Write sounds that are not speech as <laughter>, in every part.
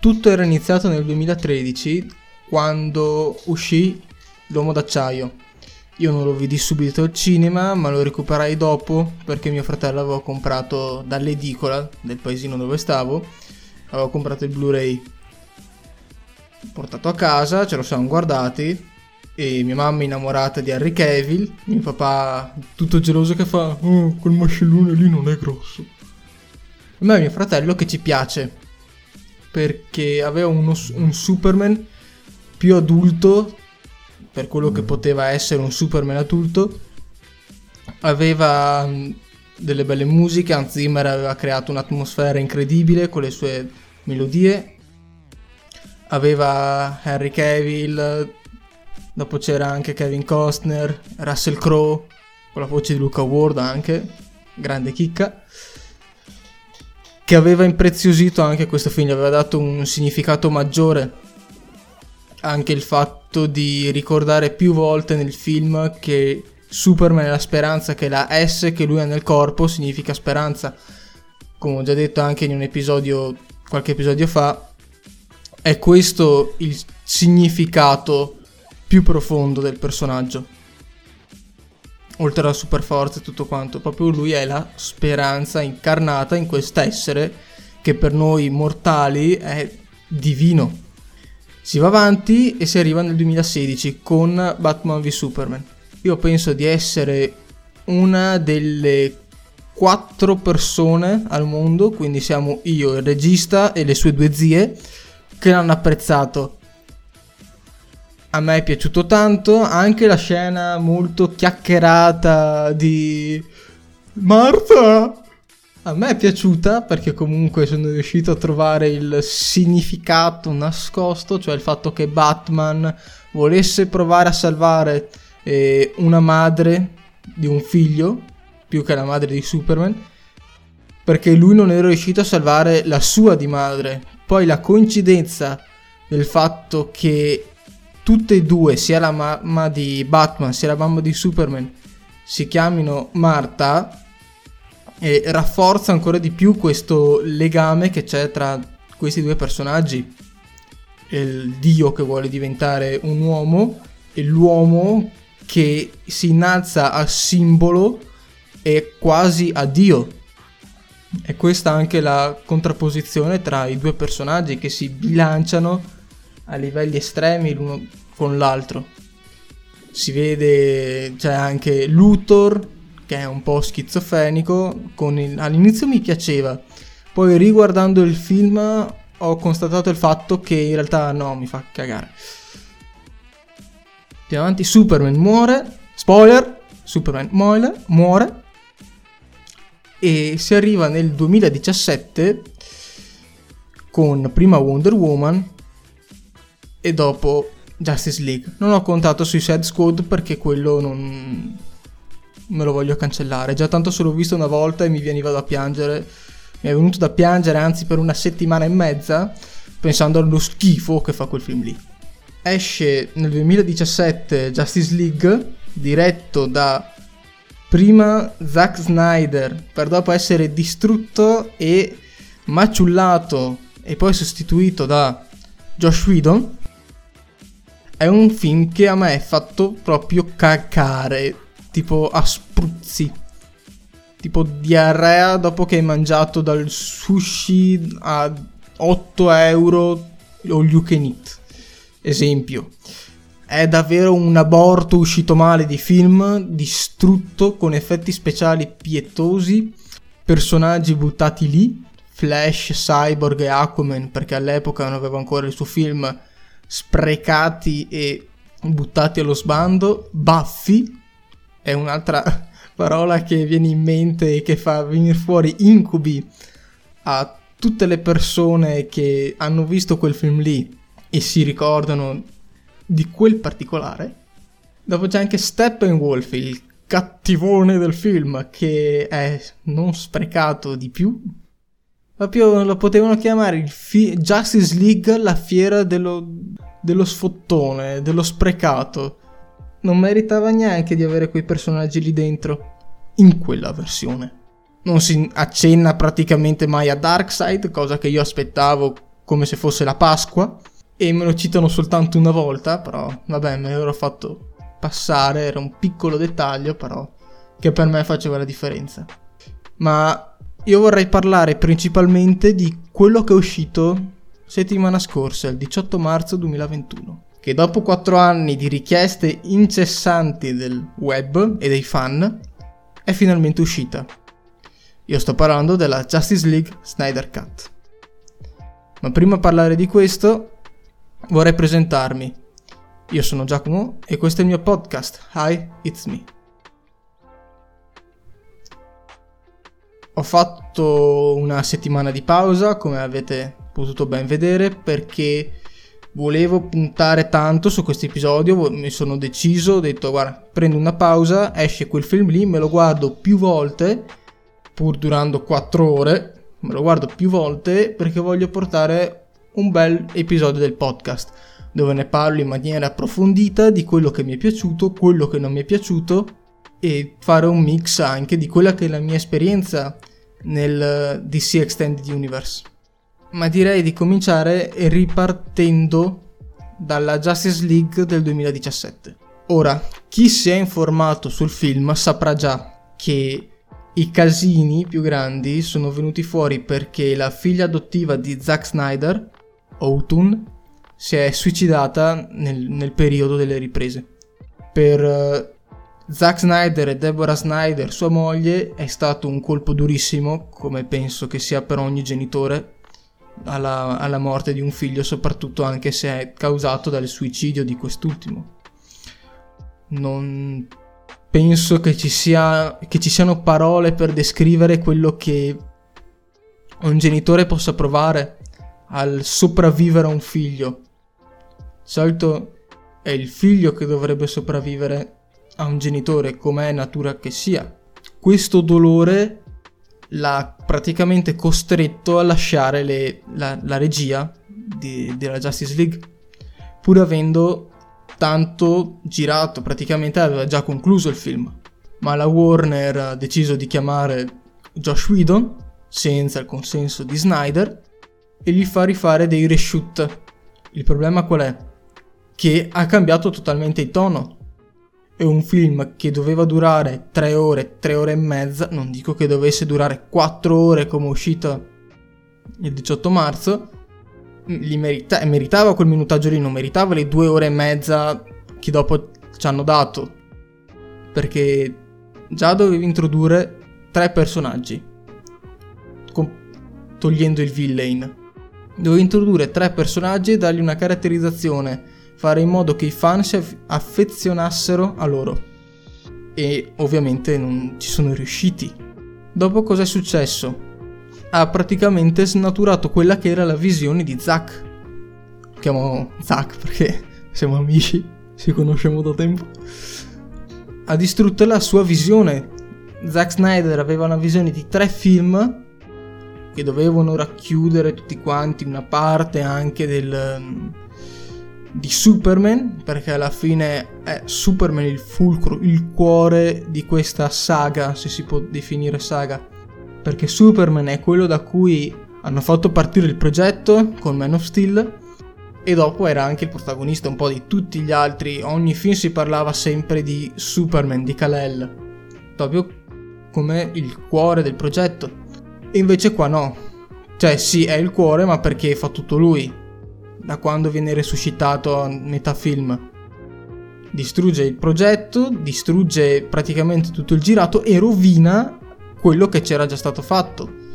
Tutto era iniziato nel 2013 quando uscì L'uomo d'acciaio. Io non lo vidi subito al cinema, ma lo recuperai dopo perché mio fratello aveva comprato dall'edicola del paesino dove stavo, aveva comprato il Blu-ray. Portato a casa, ce lo siamo guardati e mia mamma innamorata di Harry Cavill, mio papà tutto geloso che fa oh, quel mascellone lì non è grosso. A me e mio fratello che ci piace perché aveva uno, un Superman più adulto per quello che poteva essere un Superman adulto. Aveva mm, delle belle musiche, Hans Zimmer aveva creato un'atmosfera incredibile con le sue melodie. Aveva Harry Cavill, dopo c'era anche Kevin Costner, Russell Crowe, con la voce di Luca Ward anche, grande chicca che aveva impreziosito anche questo film, gli aveva dato un significato maggiore anche il fatto di ricordare più volte nel film che Superman è la speranza, che la S che lui ha nel corpo significa speranza. Come ho già detto anche in un episodio, qualche episodio fa, è questo il significato più profondo del personaggio. Oltre alla super forza e tutto quanto, proprio lui è la speranza incarnata in quest'essere che per noi mortali è divino si va avanti e si arriva nel 2016 con Batman v Superman. Io penso di essere una delle quattro persone al mondo, quindi siamo io, il regista e le sue due zie, che l'hanno apprezzato. A me è piaciuto tanto, anche la scena molto chiacchierata di Marta, a me è piaciuta perché comunque sono riuscito a trovare il significato nascosto, cioè il fatto che Batman volesse provare a salvare eh, una madre di un figlio, più che la madre di Superman, perché lui non era riuscito a salvare la sua di madre. Poi la coincidenza del fatto che tutte e due, sia la mamma di Batman sia la mamma di Superman, si chiamino Marta, e rafforza ancora di più questo legame che c'è tra questi due personaggi. Il dio che vuole diventare un uomo e l'uomo che si innalza a simbolo e quasi a dio. E questa anche la contrapposizione tra i due personaggi che si bilanciano a livelli estremi l'uno con l'altro. Si vede, c'è anche Luthor che è un po' schizofrenico, il... all'inizio mi piaceva, poi riguardando il film ho constatato il fatto che in realtà no, mi fa cagare. Più avanti, Superman muore, spoiler, Superman muore, muore e si arriva nel 2017 con prima Wonder Woman e dopo Justice League. Non ho contato sui Sad Squad perché quello non, me lo voglio cancellare. Già tanto se l'ho visto una volta e mi veniva da piangere. Mi è venuto da piangere anzi per una settimana e mezza pensando allo schifo che fa quel film lì. Esce nel 2017 Justice League diretto da prima Zack Snyder per dopo essere distrutto e maciullato e poi sostituito da Josh Whedon. È un film che a me è fatto proprio cacare tipo a spruzzi. Tipo diarrea dopo che hai mangiato dal sushi a 8 euro all you can eat. Esempio. È davvero un aborto uscito male di film, distrutto con effetti speciali pietosi, personaggi buttati lì, Flash, Cyborg e Aquaman, perché all'epoca non aveva ancora il suo film, sprecati e buttati allo sbando, Buffy, è un'altra <laughs> parola che viene in mente e che fa venire fuori incubi a tutte le persone che hanno visto quel film lì e si ricordano di quel particolare. Dopo c'è anche Steppenwolf, il cattivone del film, che è non sprecato di più. Proprio lo potevano chiamare fi- Justice League, la fiera dello, dello sfottone, dello sprecato non meritava neanche di avere quei personaggi lì dentro in quella versione. non si accenna praticamente mai a Darkseid, cosa che io aspettavo come se fosse la Pasqua, e me lo citano soltanto una volta, però vabbè, me l'ero fatto passare, era un piccolo dettaglio, però che per me faceva la differenza. Ma io vorrei parlare principalmente di quello che è uscito settimana scorsa, il 18 marzo 2021, che dopo 4 anni di richieste incessanti del web e dei fan, è finalmente uscita. Io sto parlando della Justice League Snyder Cut. Ma prima di parlare di questo, vorrei presentarmi. Io sono Giacomo e questo è il mio podcast. Hi, it's me. Ho fatto una settimana di pausa, come avete potuto ben vedere, perché volevo puntare tanto su questo episodio, mi sono deciso, ho detto guarda, prendo una pausa, esce quel film lì, me lo guardo più volte, pur durando 4 ore, me lo guardo più volte perché voglio portare un bel episodio del podcast dove ne parlo in maniera approfondita di quello che mi è piaciuto, quello che non mi è piaciuto e fare un mix anche di quella che è la mia esperienza nel DC Extended Universe. Ma direi di cominciare ripartendo dalla Justice League del 2017. Ora, chi si è informato sul film saprà già che i casini più grandi sono venuti fuori perché la figlia adottiva di Zack Snyder, Outun, si è suicidata nel, nel periodo delle riprese. Per uh, Zack Snyder e Deborah Snyder, sua moglie, è stato un colpo durissimo, come penso che sia per ogni genitore, alla, alla morte di un figlio, soprattutto anche se è causato dal suicidio di quest'ultimo. Non penso che ci, sia, che ci siano parole per descrivere quello che un genitore possa provare al sopravvivere a un figlio. Di solito è il figlio che dovrebbe sopravvivere a un genitore com'è natura che sia. Questo dolore l'ha praticamente costretto a lasciare le, la, la, regia di, della Justice League, pur avendo tanto girato, praticamente aveva già concluso il film. Ma la Warner ha deciso di chiamare Josh Whedon, senza il consenso di Snyder, e gli fa rifare dei reshoot. Il problema qual è? Che ha cambiato totalmente il tono è un film che doveva durare 3 ore, 3 ore e mezza, non dico che dovesse durare 4 ore come è uscito il 18 marzo, merita- meritava quel minutaggio lì, non meritava le 2 ore e mezza che dopo ci hanno dato, perché già dovevi introdurre 3 personaggi, con- togliendo il villain. Dovevi introdurre 3 personaggi e dargli una caratterizzazione fare in modo che i fan si affezionassero a loro. E ovviamente non ci sono riusciti. Dopo cosa è successo? Ha praticamente snaturato quella che era la visione di Zack. Chiamo Zack perché <laughs> siamo amici, ci conosciamo da tempo. Ha distrutto la sua visione. Zack Snyder aveva una visione di tre film che dovevano racchiudere tutti quanti una parte anche del di Superman, perché alla fine è Superman il fulcro, il cuore di questa saga, se si può definire saga. Perché Superman è quello da cui hanno fatto partire il progetto con Man of Steel e dopo era anche il protagonista un po' di tutti gli altri. Ogni film si parlava sempre di Superman, di Kal-El, proprio come il cuore del progetto. E invece qua no. Cioè sì, è il cuore, ma perché fa tutto lui da quando viene resuscitato a metà film. Distrugge il progetto, distrugge praticamente tutto il girato e rovina quello che c'era già stato fatto.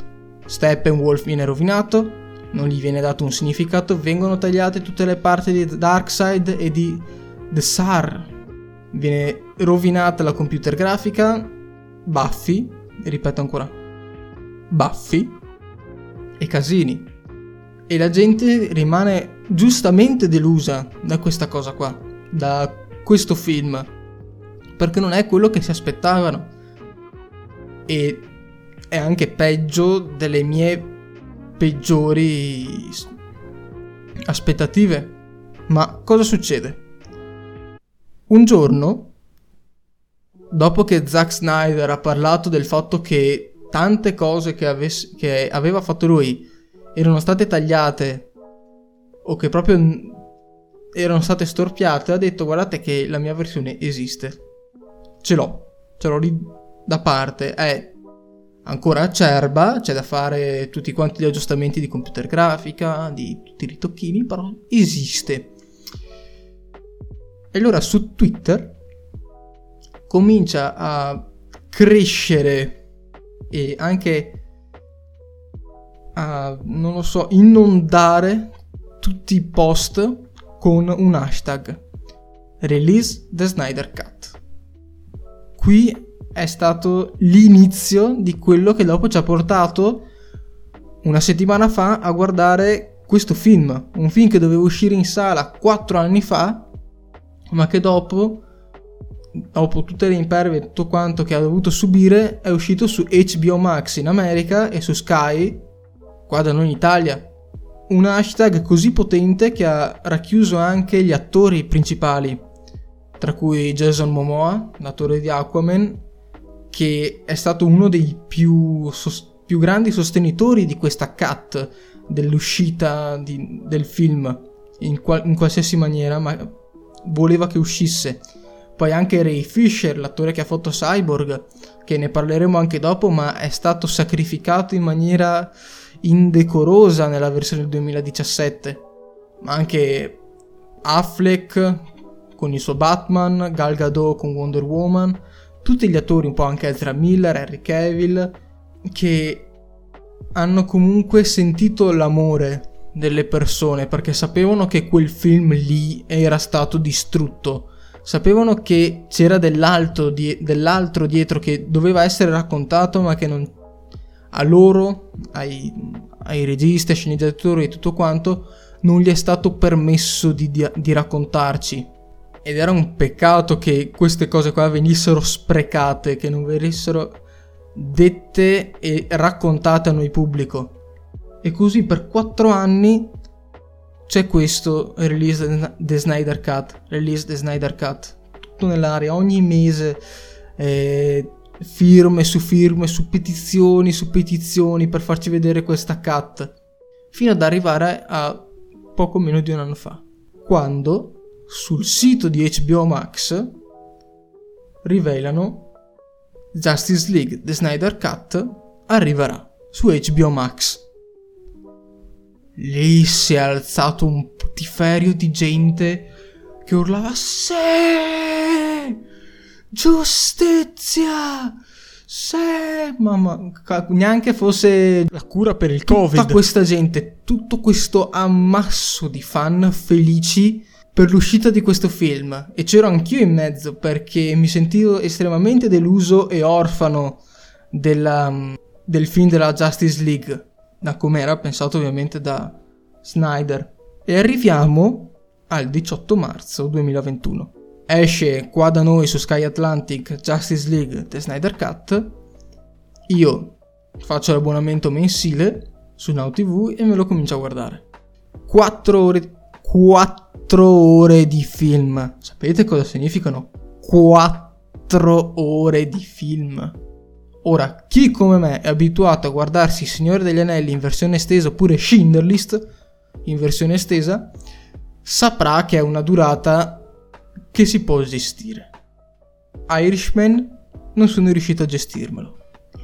Steppenwolf viene rovinato, non gli viene dato un significato, vengono tagliate tutte le parti di Darkseid e di The Sar. Viene rovinata la computer grafica, Buffy, ripeto ancora, Buffy e casini. E la gente rimane giustamente delusa da questa cosa qua, da questo film, perché non è quello che si aspettavano. E è anche peggio delle mie peggiori aspettative. Ma cosa succede? Un giorno, dopo che Zack Snyder ha parlato del fatto che tante cose che, avesse, che aveva fatto lui erano state tagliate o che proprio erano state storpiate, ha detto guardate che la mia versione esiste. Ce l'ho, ce l'ho lì da parte, è ancora acerba, c'è da fare tutti quanti gli aggiustamenti di computer grafica, di tutti i ritocchini, però esiste. E allora su Twitter comincia a crescere e anche a, non lo so, inondare tutti i post con un hashtag Release the Snyder Cut. Qui è stato l'inizio di quello che dopo ci ha portato una settimana fa a guardare questo film, un film che doveva uscire in sala 4 anni fa, ma che dopo, dopo tutte le imperve e tutto quanto che ha dovuto subire, è uscito su HBO Max in America e su Sky, qua da noi in Italia. Un hashtag così potente che ha racchiuso anche gli attori principali, tra cui Jason Momoa, l'attore di Aquaman, che è stato uno dei più, sos- più grandi sostenitori di questa cut, dell'uscita di, del film, in, qual- in qualsiasi maniera, ma voleva che uscisse. Poi anche Ray Fisher, l'attore che ha fatto Cyborg, che ne parleremo anche dopo, ma è stato sacrificato in maniera indecorosa nella versione del 2017. Ma anche Affleck con il suo Batman, Gal Gadot con Wonder Woman, tutti gli attori, un po' anche Ezra Miller, Henry Cavill, che hanno comunque sentito l'amore delle persone perché sapevano che quel film lì era stato distrutto. Sapevano che c'era dell'altro, die- dell'altro dietro che doveva essere raccontato ma che non, a loro, ai, ai registi, ai sceneggiatori e tutto quanto, non gli è stato permesso di, di, di raccontarci ed era un peccato che queste cose qua venissero sprecate, che non venissero dette e raccontate a noi pubblico. E così per quattro anni c'è questo release the Snyder Cut, release the Snyder Cut, tutto nell'aria, ogni mese eh, firme su firme, su petizioni, su petizioni per farci vedere questa cut, fino ad arrivare a poco meno di un anno fa, quando sul sito di HBO Max rivelano Justice League The Snyder Cut arriverà su HBO Max. Lì si è alzato un putiferio di gente che urlava Sì! Giustizia! Sì! Mamma, neanche fosse la cura per il Covid. Tutta questa gente, tutto questo ammasso di fan felici per l'uscita di questo film e c'ero anch'io in mezzo perché mi sentivo estremamente deluso e orfano della, mm, del film della Justice League, da come era pensato ovviamente da Snyder. E arriviamo al 18 marzo 2021. Esce qua da noi su Sky Atlantic Justice League The Snyder Cut. Io faccio l'abbonamento mensile su Now TV e me lo comincio a guardare. 4 ore 4 4 ore di film. Sapete cosa significano? 4 ore di film. Ora, chi come me è abituato a guardarsi Signore degli Anelli in versione estesa oppure Schindler List in versione estesa, saprà che è una durata che si può gestire. Irishman non sono riuscito a gestirmelo.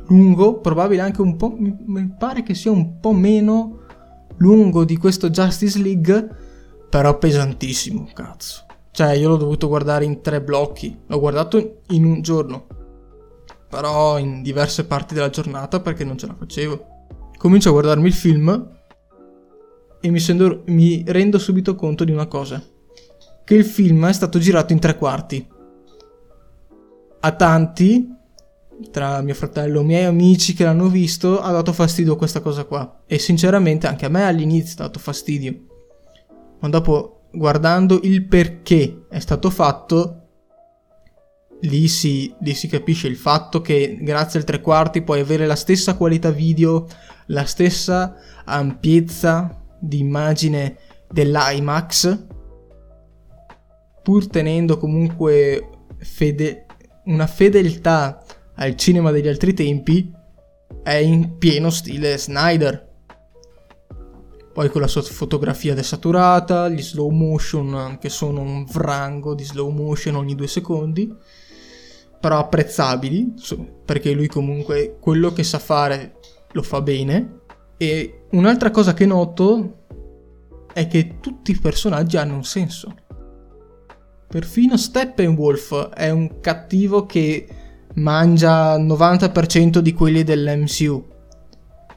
Lungo, probabile anche un po', mi pare che sia un po' meno lungo di questo Justice League, però pesantissimo, cazzo. Cioè, io l'ho dovuto guardare in tre blocchi. L'ho guardato in un giorno. Però in diverse parti della giornata perché non ce la facevo. Comincio a guardarmi il film e mi, sento, mi rendo subito conto di una cosa. Che il film è stato girato in tre quarti. A tanti, tra mio fratello e miei amici che l'hanno visto, ha dato fastidio questa cosa qua. E sinceramente anche a me all'inizio ha dato fastidio ma dopo guardando il perché è stato fatto, lì si, lì si capisce il fatto che grazie al tre quarti puoi avere la stessa qualità video, la stessa ampiezza di immagine dell'IMAX, pur tenendo comunque fede- una fedeltà al cinema degli altri tempi, è in pieno stile Snyder. Poi con la sua fotografia desaturata, gli slow motion che sono un vrango di slow motion ogni due secondi, però apprezzabili, perché lui comunque quello che sa fare lo fa bene. E un'altra cosa che noto è che tutti i personaggi hanno un senso. Perfino Steppenwolf è un cattivo che mangia il 90% di quelli dell'MCU.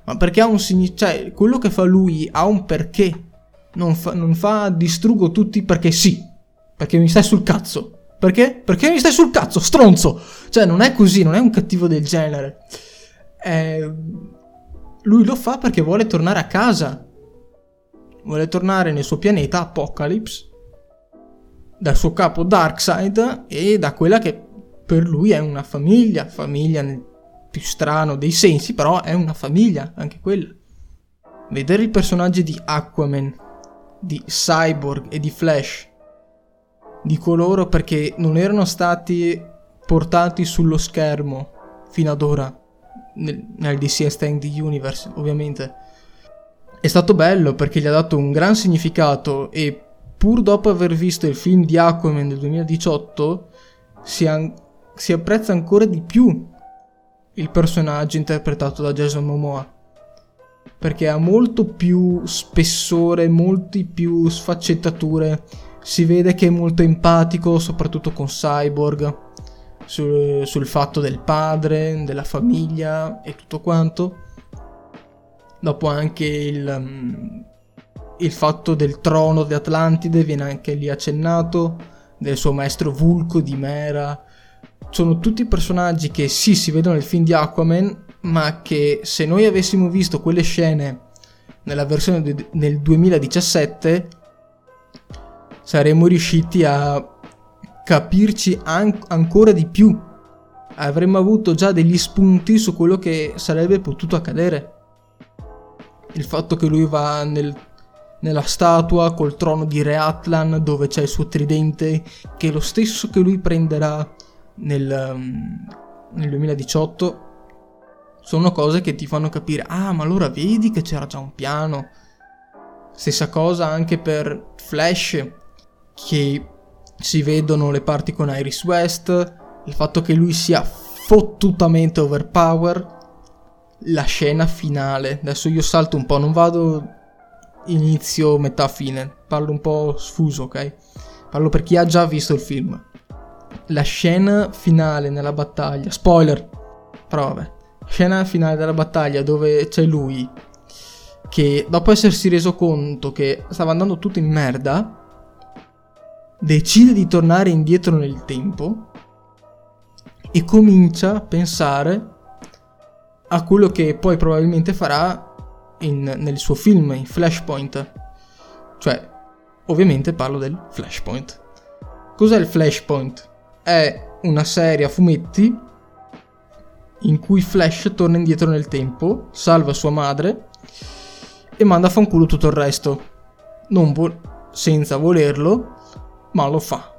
Ma perché ha un significato? Cioè, quello che fa lui ha un perché. Non fa, non fa distruggo tutti perché sì. Perché mi stai sul cazzo. Perché? Perché mi stai sul cazzo, stronzo! Cioè, non è così, non è un cattivo del genere. È... Lui lo fa perché vuole tornare a casa. Vuole tornare nel suo pianeta Apocalypse. Dal suo capo Darkseid e da quella che per lui è una famiglia. Famiglia nel più strano dei sensi, però è una famiglia, anche quella. Vedere i personaggi di Aquaman, di Cyborg e di Flash, di coloro perché non erano stati portati sullo schermo fino ad ora, nel, nel DC Extended Universe, ovviamente. È stato bello perché gli ha dato un gran significato e pur dopo aver visto il film di Aquaman del 2018 si, an- si apprezza ancora di più il personaggio interpretato da Jason Momoa. Perché ha molto più spessore, molti più sfaccettature. Si vede che è molto empatico, soprattutto con Cyborg, sul, sul fatto del padre, della famiglia e tutto quanto. Dopo anche il, mm, il fatto del trono di Atlantide viene anche lì accennato, del suo maestro Vulco di Mera, sono tutti personaggi che sì si vedono nel film di Aquaman, ma che se noi avessimo visto quelle scene nella versione de- nel 2017 saremmo riusciti a capirci an- ancora di più. Avremmo avuto già degli spunti su quello che sarebbe potuto accadere. Il fatto che lui va nel, nella statua col trono di Re Atlan dove c'è il suo tridente, che è lo stesso che lui prenderà nel, um, nel 2018 sono cose che ti fanno capire, ah ma allora vedi che c'era già un piano. Stessa cosa anche per Flash, che si vedono le parti con Iris West, il fatto che lui sia fottutamente overpower, la scena finale. Adesso io salto un po', non vado inizio, metà, fine, parlo un po' sfuso, ok? Parlo per chi ha già visto il film. La scena finale nella battaglia, spoiler, però vabbè, scena finale della battaglia dove c'è lui che dopo essersi reso conto che stava andando tutto in merda, decide di tornare indietro nel tempo e comincia a pensare a quello che poi probabilmente farà in, nel suo film, in Flashpoint. Cioè, ovviamente parlo del Flashpoint. Cos'è il Flashpoint? è una serie a fumetti in cui Flash torna indietro nel tempo, salva sua madre e manda a fanculo tutto il resto. Non vo- senza volerlo, ma lo fa.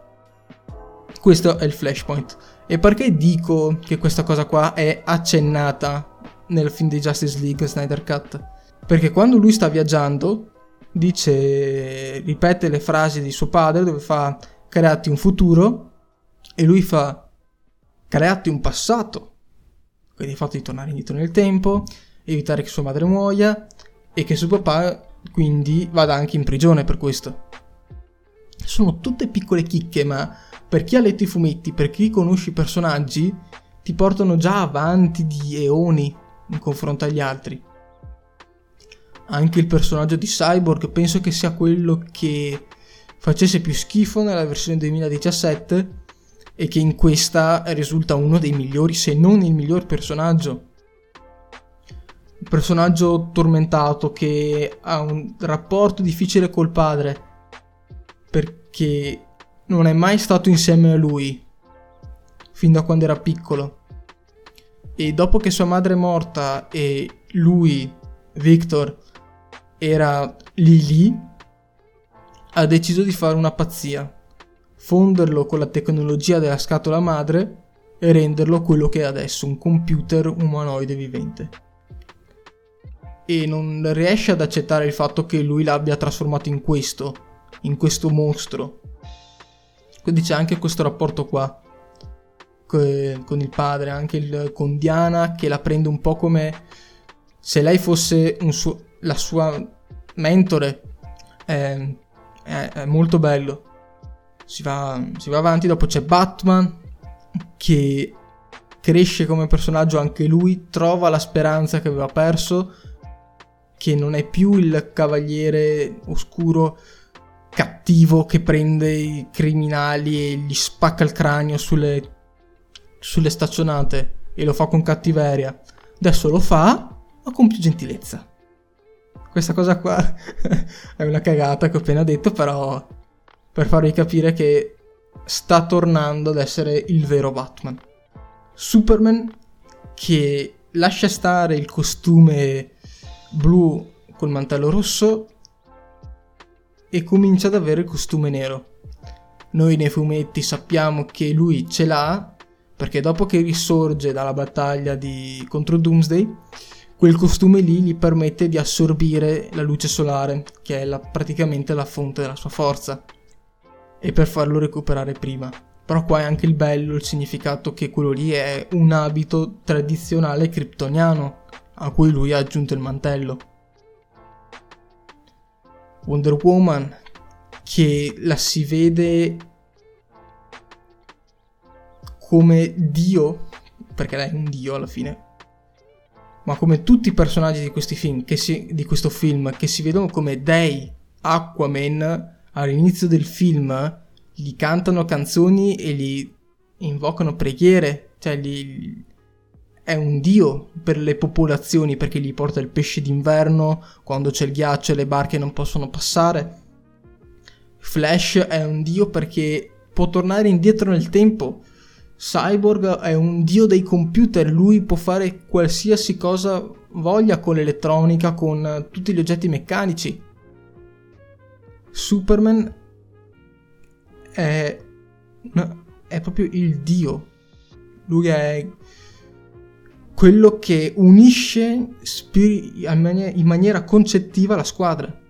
Questo è il Flashpoint. E perché dico che questa cosa qua è accennata nel film di Justice League Snyder Cut? Perché quando lui sta viaggiando, dice, ripete le frasi di suo padre dove fa creati un futuro e lui fa, creati un passato. Quindi il fatto di tornare indietro nel tempo, evitare che sua madre muoia e che suo papà quindi vada anche in prigione per questo. Sono tutte piccole chicche, ma per chi ha letto i fumetti, per chi conosce i personaggi, ti portano già avanti di eoni in confronto agli altri. Anche il personaggio di Cyborg penso che sia quello che facesse più schifo nella versione 2017 e che in questa risulta uno dei migliori, se non il miglior personaggio. Un personaggio tormentato che ha un rapporto difficile col padre perché non è mai stato insieme a lui fin da quando era piccolo. E dopo che sua madre è morta e lui, Victor, era lì lì, ha deciso di fare una pazzia fonderlo con la tecnologia della scatola madre e renderlo quello che è adesso, un computer umanoide vivente. e non riesce ad accettare il fatto che lui l'abbia trasformato in questo, in questo mostro. Quindi c'è anche questo rapporto qua con il padre, anche il, con Diana che la prende un po' come se lei fosse suo, la sua mentore. È, è, è molto bello. Si va, si va avanti, dopo c'è Batman che cresce come personaggio anche lui, trova la speranza che aveva perso, che non è più il cavaliere oscuro cattivo che prende i criminali e gli spacca il cranio sulle, sulle staccionate e lo fa con cattiveria. Adesso lo fa, ma con più gentilezza. Questa cosa qua <laughs> è una cagata che ho appena detto, però per farvi capire che sta tornando ad essere il vero Batman. Superman che lascia stare il costume blu col mantello rosso e comincia ad avere il costume nero. Noi nei fumetti sappiamo che lui ce l'ha perché dopo che risorge dalla battaglia di... contro Doomsday, quel costume lì gli permette di assorbire la luce solare, che è la... praticamente la fonte della sua forza, e per farlo recuperare prima. Però qua è anche il bello, il significato che quello lì è un abito tradizionale kryptoniano a cui lui ha aggiunto il mantello. Wonder Woman che la si vede come Dio, perché lei è un Dio alla fine, ma come tutti i personaggi di, questi film, si, di questo film che si vedono come dei, Aquaman, all'inizio del film gli cantano canzoni e gli invocano preghiere, cioè gli, è un dio per le popolazioni perché gli porta il pesce d'inverno quando c'è il ghiaccio e le barche non possono passare. Flash è un dio perché può tornare indietro nel tempo. Cyborg è un dio dei computer, lui può fare qualsiasi cosa voglia con l'elettronica, con tutti gli oggetti meccanici. Superman è, è proprio il dio. Lui è quello che unisce in maniera concettiva la squadra.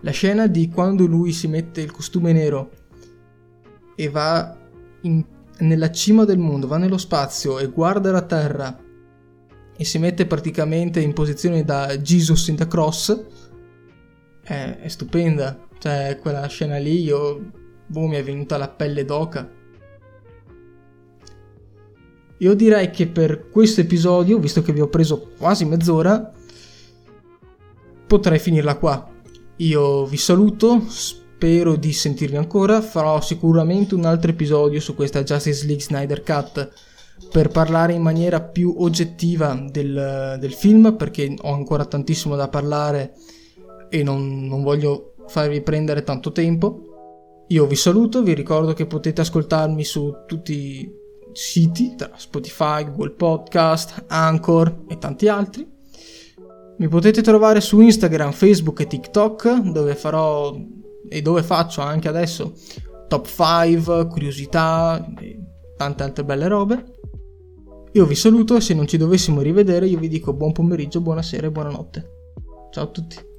La scena di quando lui si mette il costume nero e va in, nella cima del mondo, va nello spazio e guarda la Terra e si mette praticamente in posizione da Jesus in the Cross, è, è stupenda. Cioè, quella scena lì, io, boh, mi è venuta la pelle d'oca. Io direi che per questo episodio, visto che vi ho preso quasi mezz'ora, potrei finirla qua. Io vi saluto, spero di sentirvi ancora, farò sicuramente un altro episodio su questa Justice League Snyder Cut per parlare in maniera più oggettiva del, del film, perché ho ancora tantissimo da parlare e non, non voglio farvi prendere tanto tempo. Io vi saluto, vi ricordo che potete ascoltarmi su tutti siti tra Spotify, Google Podcast, Anchor e tanti altri. Mi potete trovare su Instagram, Facebook e TikTok dove farò e dove faccio anche adesso top 5, curiosità e tante altre belle robe. Io vi saluto e se non ci dovessimo rivedere io vi dico buon pomeriggio, buonasera e buonanotte. Ciao a tutti.